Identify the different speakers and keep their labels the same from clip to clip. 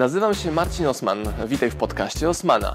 Speaker 1: Nazywam się Marcin Osman. Witaj w podcaście Osmana.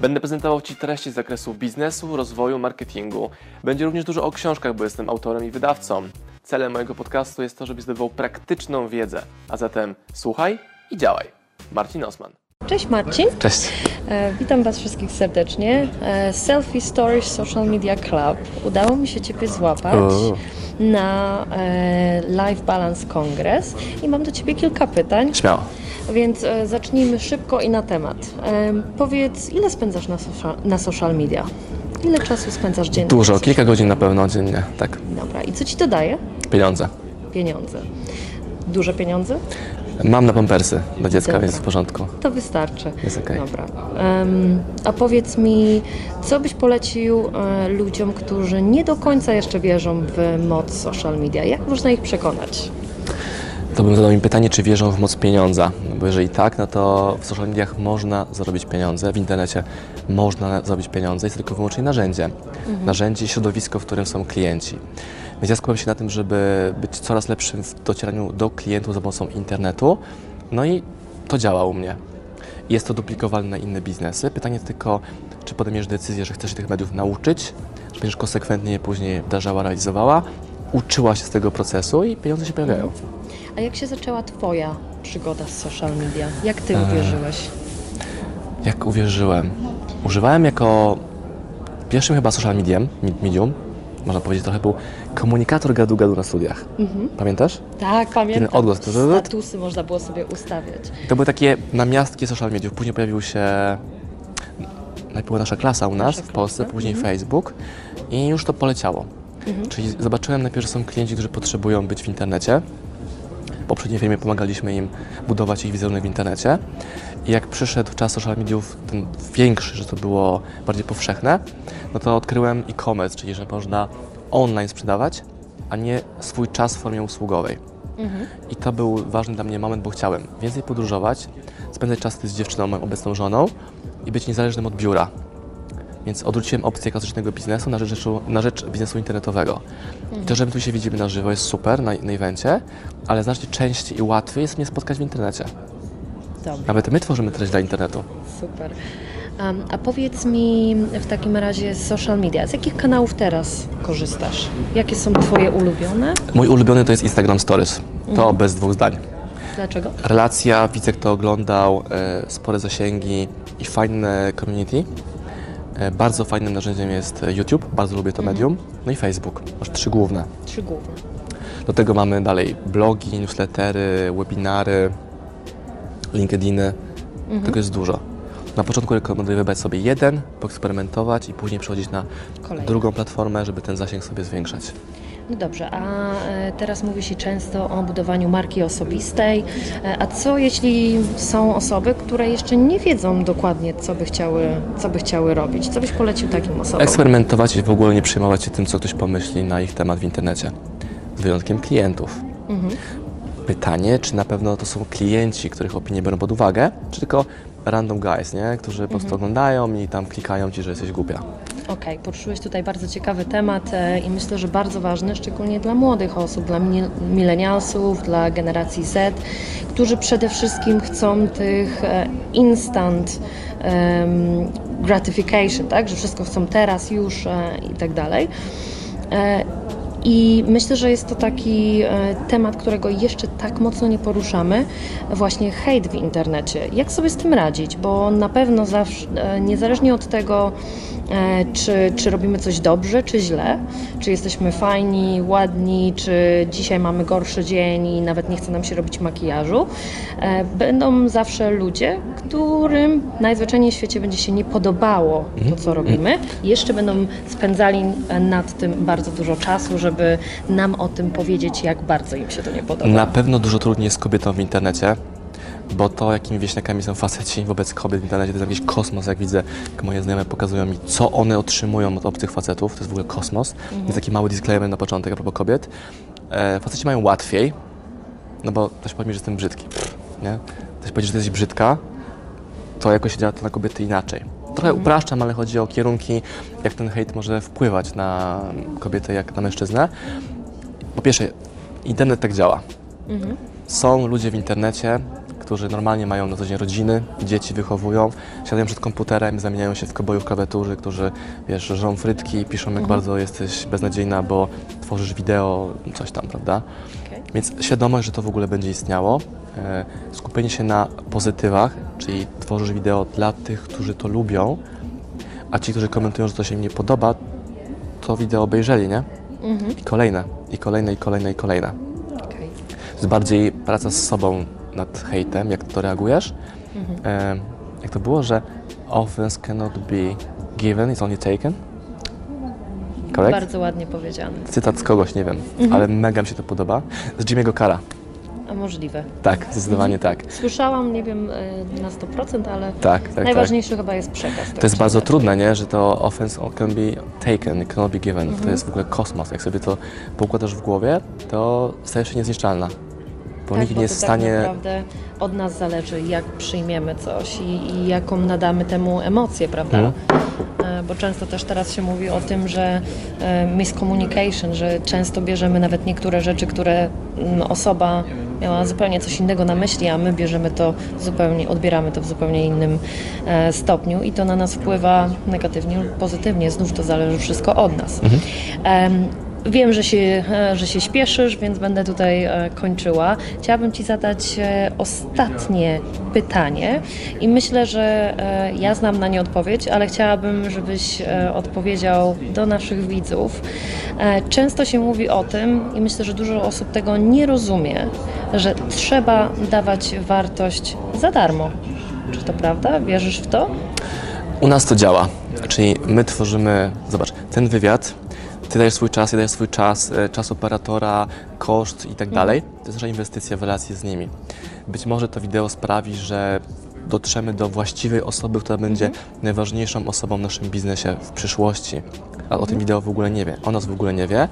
Speaker 1: Będę prezentował Ci treści z zakresu biznesu, rozwoju, marketingu. Będzie również dużo o książkach, bo jestem autorem i wydawcą. Celem mojego podcastu jest to, żebyś zdobywał praktyczną wiedzę. A zatem słuchaj i działaj. Marcin Osman.
Speaker 2: Cześć Marcin.
Speaker 1: Cześć.
Speaker 2: E, witam Was wszystkich serdecznie. E, Selfie Stories Social Media Club. Udało mi się Ciebie złapać
Speaker 1: O.
Speaker 2: na e, Life Balance Congress i mam do Ciebie kilka pytań,
Speaker 1: Śmiało.
Speaker 2: Więc e, zacznijmy szybko i na temat. Powiedz, ile spędzasz na, social, na social media? Ile czasu spędzasz dziennie?
Speaker 1: Dużo, kilka godzin na pewno dziennie, tak.
Speaker 2: Dobra, i co Ci to daje?
Speaker 1: Pieniądze.
Speaker 2: Pieniądze. Duże pieniądze?
Speaker 1: Mam na pampersy dla dziecka,
Speaker 2: Dobra.
Speaker 1: więc w porządku.
Speaker 2: To wystarczy.
Speaker 1: Jest okej.
Speaker 2: Dobra. Em, a powiedz mi, co byś polecił e, ludziom, którzy nie do końca jeszcze wierzą w moc social media? Jak można ich przekonać?
Speaker 1: To bym zadał im pytanie, czy wierzą w moc pieniądza. No Bo jeżeli tak, no to w social mediach można zarobić pieniądze, w internecie można zarobić pieniądze, jest tylko wyłącznie narzędzie. Narzędzie, środowisko, w którym są klienci. Więc ja skupiam się na tym, żeby być coraz lepszym w docieraniu do klientów za pomocą internetu. No i to działa u mnie. Jest to duplikowalne na inne biznesy. Pytanie tylko, czy podejmiesz decyzję, że chcesz się tych mediów nauczyć, że będziesz konsekwentnie je później wdrażała, realizowała, uczyła się z tego procesu i pieniądze się pojawiają.
Speaker 2: A jak się zaczęła Twoja przygoda z social media? Jak Ty uwierzyłeś?
Speaker 1: Jak uwierzyłem? Używałem jako pierwszym chyba social medium, medium, można powiedzieć, trochę był komunikator gadu-gadu na studiach. Pamiętasz?
Speaker 2: Tak, pamiętam.
Speaker 1: Ten odgłos,
Speaker 2: Statusy można było sobie ustawiać.
Speaker 1: To były takie namiastki social mediów. Później pojawił się najpierw nasza klasa u nas
Speaker 2: Nasza
Speaker 1: w Polsce,
Speaker 2: klasa.
Speaker 1: później Facebook i już to poleciało. Czyli zobaczyłem najpierw, że są klienci, którzy potrzebują być w internecie. W poprzedniej firmie pomagaliśmy im budować ich wizerunek w internecie. I jak przyszedł czas social mediów, ten większy, że to było bardziej powszechne, no to odkryłem e-commerce, czyli że można online sprzedawać, a nie swój czas w formie usługowej. I to był ważny dla mnie moment, bo chciałem więcej podróżować, spędzać czas z dziewczyną, moją obecną żoną i być niezależnym od biura. Więc odwróciłem opcję klasycznego biznesu na rzecz, na rzecz biznesu internetowego. I to, że my tu się widzimy na żywo jest super na, na evencie, ale znacznie częściej i łatwiej jest mnie spotkać w internecie.
Speaker 2: Dobra.
Speaker 1: Nawet my tworzymy treść dla internetu.
Speaker 2: Super. Um, a powiedz mi w takim razie z social media, z jakich kanałów teraz korzystasz? Jakie są Twoje ulubione?
Speaker 1: Mój ulubiony to jest Instagram Stories. To bez dwóch zdań.
Speaker 2: Dlaczego?
Speaker 1: Relacja, widzę kto oglądał, e, spore zasięgi i fajne community. E, bardzo fajnym narzędziem jest YouTube, bardzo lubię to medium. No i Facebook, aż trzy główne.
Speaker 2: Trzy główne.
Speaker 1: Do tego mamy dalej blogi, newslettery, webinary, LinkedIny. Tego jest dużo. Na początku rekomenduję wybrać sobie jeden, poeksperymentować i później przechodzić na
Speaker 2: Kolejny.
Speaker 1: drugą platformę, żeby ten zasięg sobie zwiększać.
Speaker 2: No dobrze, a e, teraz mówi się często o budowaniu marki osobistej. E, A co jeśli są osoby, które jeszcze nie wiedzą dokładnie, co by chciały, co by chciały robić? Co byś polecił takim osobom?
Speaker 1: Eksperymentować i w ogóle nie przejmować się tym, co ktoś pomyśli na ich temat w internecie. Z wyjątkiem klientów. Pytanie, czy na pewno to są klienci, których opinie biorą pod uwagę, czy tylko random guys, nie? którzy po prostu oglądają i tam klikają ci, że jesteś głupia.
Speaker 2: Okej, poruszyłeś tutaj bardzo ciekawy temat e, i myślę, że bardzo ważny, szczególnie dla młodych osób, dla milenialsów, dla generacji Z, którzy przede wszystkim chcą tych e, instant gratification, tak, że wszystko chcą teraz, już e, i tak dalej. I myślę, że jest to taki e, temat, którego jeszcze tak mocno nie poruszamy, właśnie hejt w internecie. Jak sobie z tym radzić? Bo na pewno zawsze, niezależnie od tego, e, czy, czy robimy coś dobrze, czy źle, czy jesteśmy fajni, ładni, czy dzisiaj mamy gorszy dzień i nawet nie chce nam się robić makijażu, e, będą zawsze ludzie, którym najzwyczajniej w świecie będzie się nie podobało to, co robimy. I jeszcze będą spędzali nad tym bardzo dużo czasu, żeby nam o tym powiedzieć, jak bardzo im się to nie podoba.
Speaker 1: Na pewno dużo trudniej jest kobietą w internecie, bo to, jakimi wieśniakami są faceci wobec kobiet w internecie, to jest jakiś kosmos, jak widzę, jak moje znajome pokazują mi, co one otrzymują od obcych facetów, to jest w ogóle kosmos. Jest taki mały disclaimer na początek a propos kobiet. E, faceci mają łatwiej, no bo ktoś powie mi, że jestem brzydki, Pff, nie? Ktoś powie, że jesteś brzydka, to jakoś działa to na kobiety inaczej. Trochę upraszczam, ale chodzi o kierunki, jak ten hejt może wpływać na kobietę, jak na mężczyznę. Po pierwsze, internet tak działa. Są ludzie w internecie, którzy normalnie mają na co dzień rodziny, dzieci wychowują, siadają przed komputerem, zamieniają się w kobojów klawiatury, którzy, wiesz, żrą frytki, piszą jak bardzo jesteś beznadziejna, bo tworzysz wideo, coś tam, prawda?
Speaker 2: Okej.
Speaker 1: Więc świadomość, że to w ogóle będzie istniało, e, skupienie się na pozytywach, czyli tworzysz wideo dla tych, którzy to lubią, a ci, którzy komentują, że to się im nie podoba, to wideo obejrzeli, nie? I kolejne, i kolejne, i kolejne, i kolejne.
Speaker 2: Okej.
Speaker 1: To jest bardziej praca z sobą nad hejtem, jak to reagujesz. E, jak to było, że offense cannot be given, it's only taken? Correct?
Speaker 2: Bardzo ładnie powiedziane.
Speaker 1: Cytat z kogoś, nie wiem, ale mega mi się to podoba. Z Jimmy'ego Cara.
Speaker 2: A możliwe.
Speaker 1: Tak, zdecydowanie tak.
Speaker 2: Słyszałam, nie wiem e, na 100%, ale
Speaker 1: Tak, tak, tak.
Speaker 2: najważniejszy chyba jest przekaz. tak
Speaker 1: To jest bardzo trudne, nie? że to offense can be taken, cannot be given. To jest w ogóle kosmos. Jak sobie to poukładasz w głowie, to stajesz się niezniszczalna. Bo
Speaker 2: Tak,
Speaker 1: nikt nie jest w stanie...
Speaker 2: tak naprawdę od nas zależy, jak przyjmiemy coś i, i jaką nadamy temu emocję, prawda?
Speaker 1: Mhm.
Speaker 2: E, Bo często też teraz się mówi o tym, że e, miscommunication, że często bierzemy nawet niektóre rzeczy, które mm, osoba miała zupełnie coś innego na myśli, a my bierzemy to zupełnie, odbieramy to w zupełnie innym e, stopniu i to na nas wpływa negatywnie lub pozytywnie. Znów to zależy wszystko od nas. Em, Wiem, że się, e, że się śpieszysz, więc będę tutaj e, kończyła. Chciałabym Ci zadać e, ostatnie pytanie i myślę, że ja znam na nie odpowiedź, ale chciałabym, żebyś odpowiedział do naszych widzów. Często się mówi o tym i myślę, że dużo osób tego nie rozumie, że trzeba dawać wartość za darmo. Czy to prawda? Wierzysz w to?
Speaker 1: U nas to działa. Czyli my tworzymy, zobacz, ten wywiad, ty dajesz swój czas, ja daję swój czas, e, czas operatora, koszt i tak dalej. To jest nasza inwestycja w relacje z nimi. Być może to wideo sprawi, że dotrzemy do właściwej osoby, która będzie najważniejszą osobą w naszym biznesie w przyszłości. A o tym wideo w ogóle nie wie, o nas w ogóle nie wie.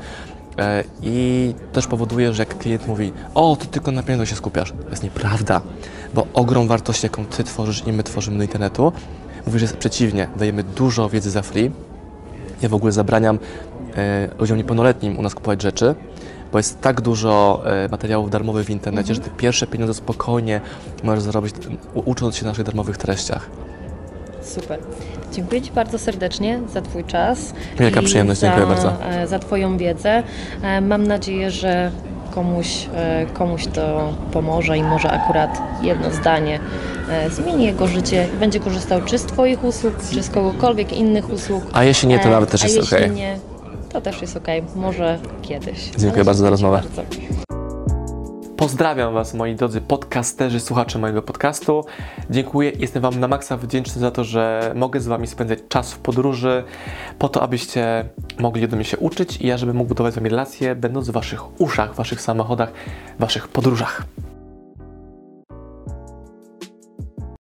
Speaker 1: E, I też powoduje, że jak klient mówi, o, ty tylko na pieniądze się skupiasz. To jest nieprawda, bo ogrom wartości, jaką ty tworzysz i my tworzymy do internetu, mówisz, że jest przeciwnie, dajemy dużo wiedzy za free. Ja w ogóle zabraniam ludziom niepełnoletnim u nas kupować rzeczy, bo jest tak dużo e, materiałów darmowych w internecie, że te pierwsze pieniądze spokojnie możesz zarobić ucząc się na naszych darmowych treściach.
Speaker 2: Super. Dziękuję Ci bardzo serdecznie za Twój czas.
Speaker 1: Wielka przyjemność,
Speaker 2: za,
Speaker 1: dziękuję bardzo.
Speaker 2: e, Za Twoją wiedzę. E, Mam nadzieję, że komuś, e, komuś to pomoże i może akurat jedno zdanie e, zmieni jego życie i będzie korzystał czy z Twoich usług, czy z kogokolwiek innych usług.
Speaker 1: A jeśli nie, to
Speaker 2: E,
Speaker 1: nawet też jest
Speaker 2: nie, to też jest ok. Może kiedyś.
Speaker 1: Dziękuję bardzo za rozmowę.
Speaker 2: bardzo.
Speaker 1: Pozdrawiam Was, moi drodzy podcasterzy, słuchacze mojego podcastu. Dziękuję, jestem Wam na maksa wdzięczny za to, że mogę z Wami spędzać czas w podróży, po to, abyście mogli do mnie się uczyć i ja, żebym mógł budować z Wami relacje, będąc w Waszych uszach, w Waszych samochodach, w Waszych podróżach.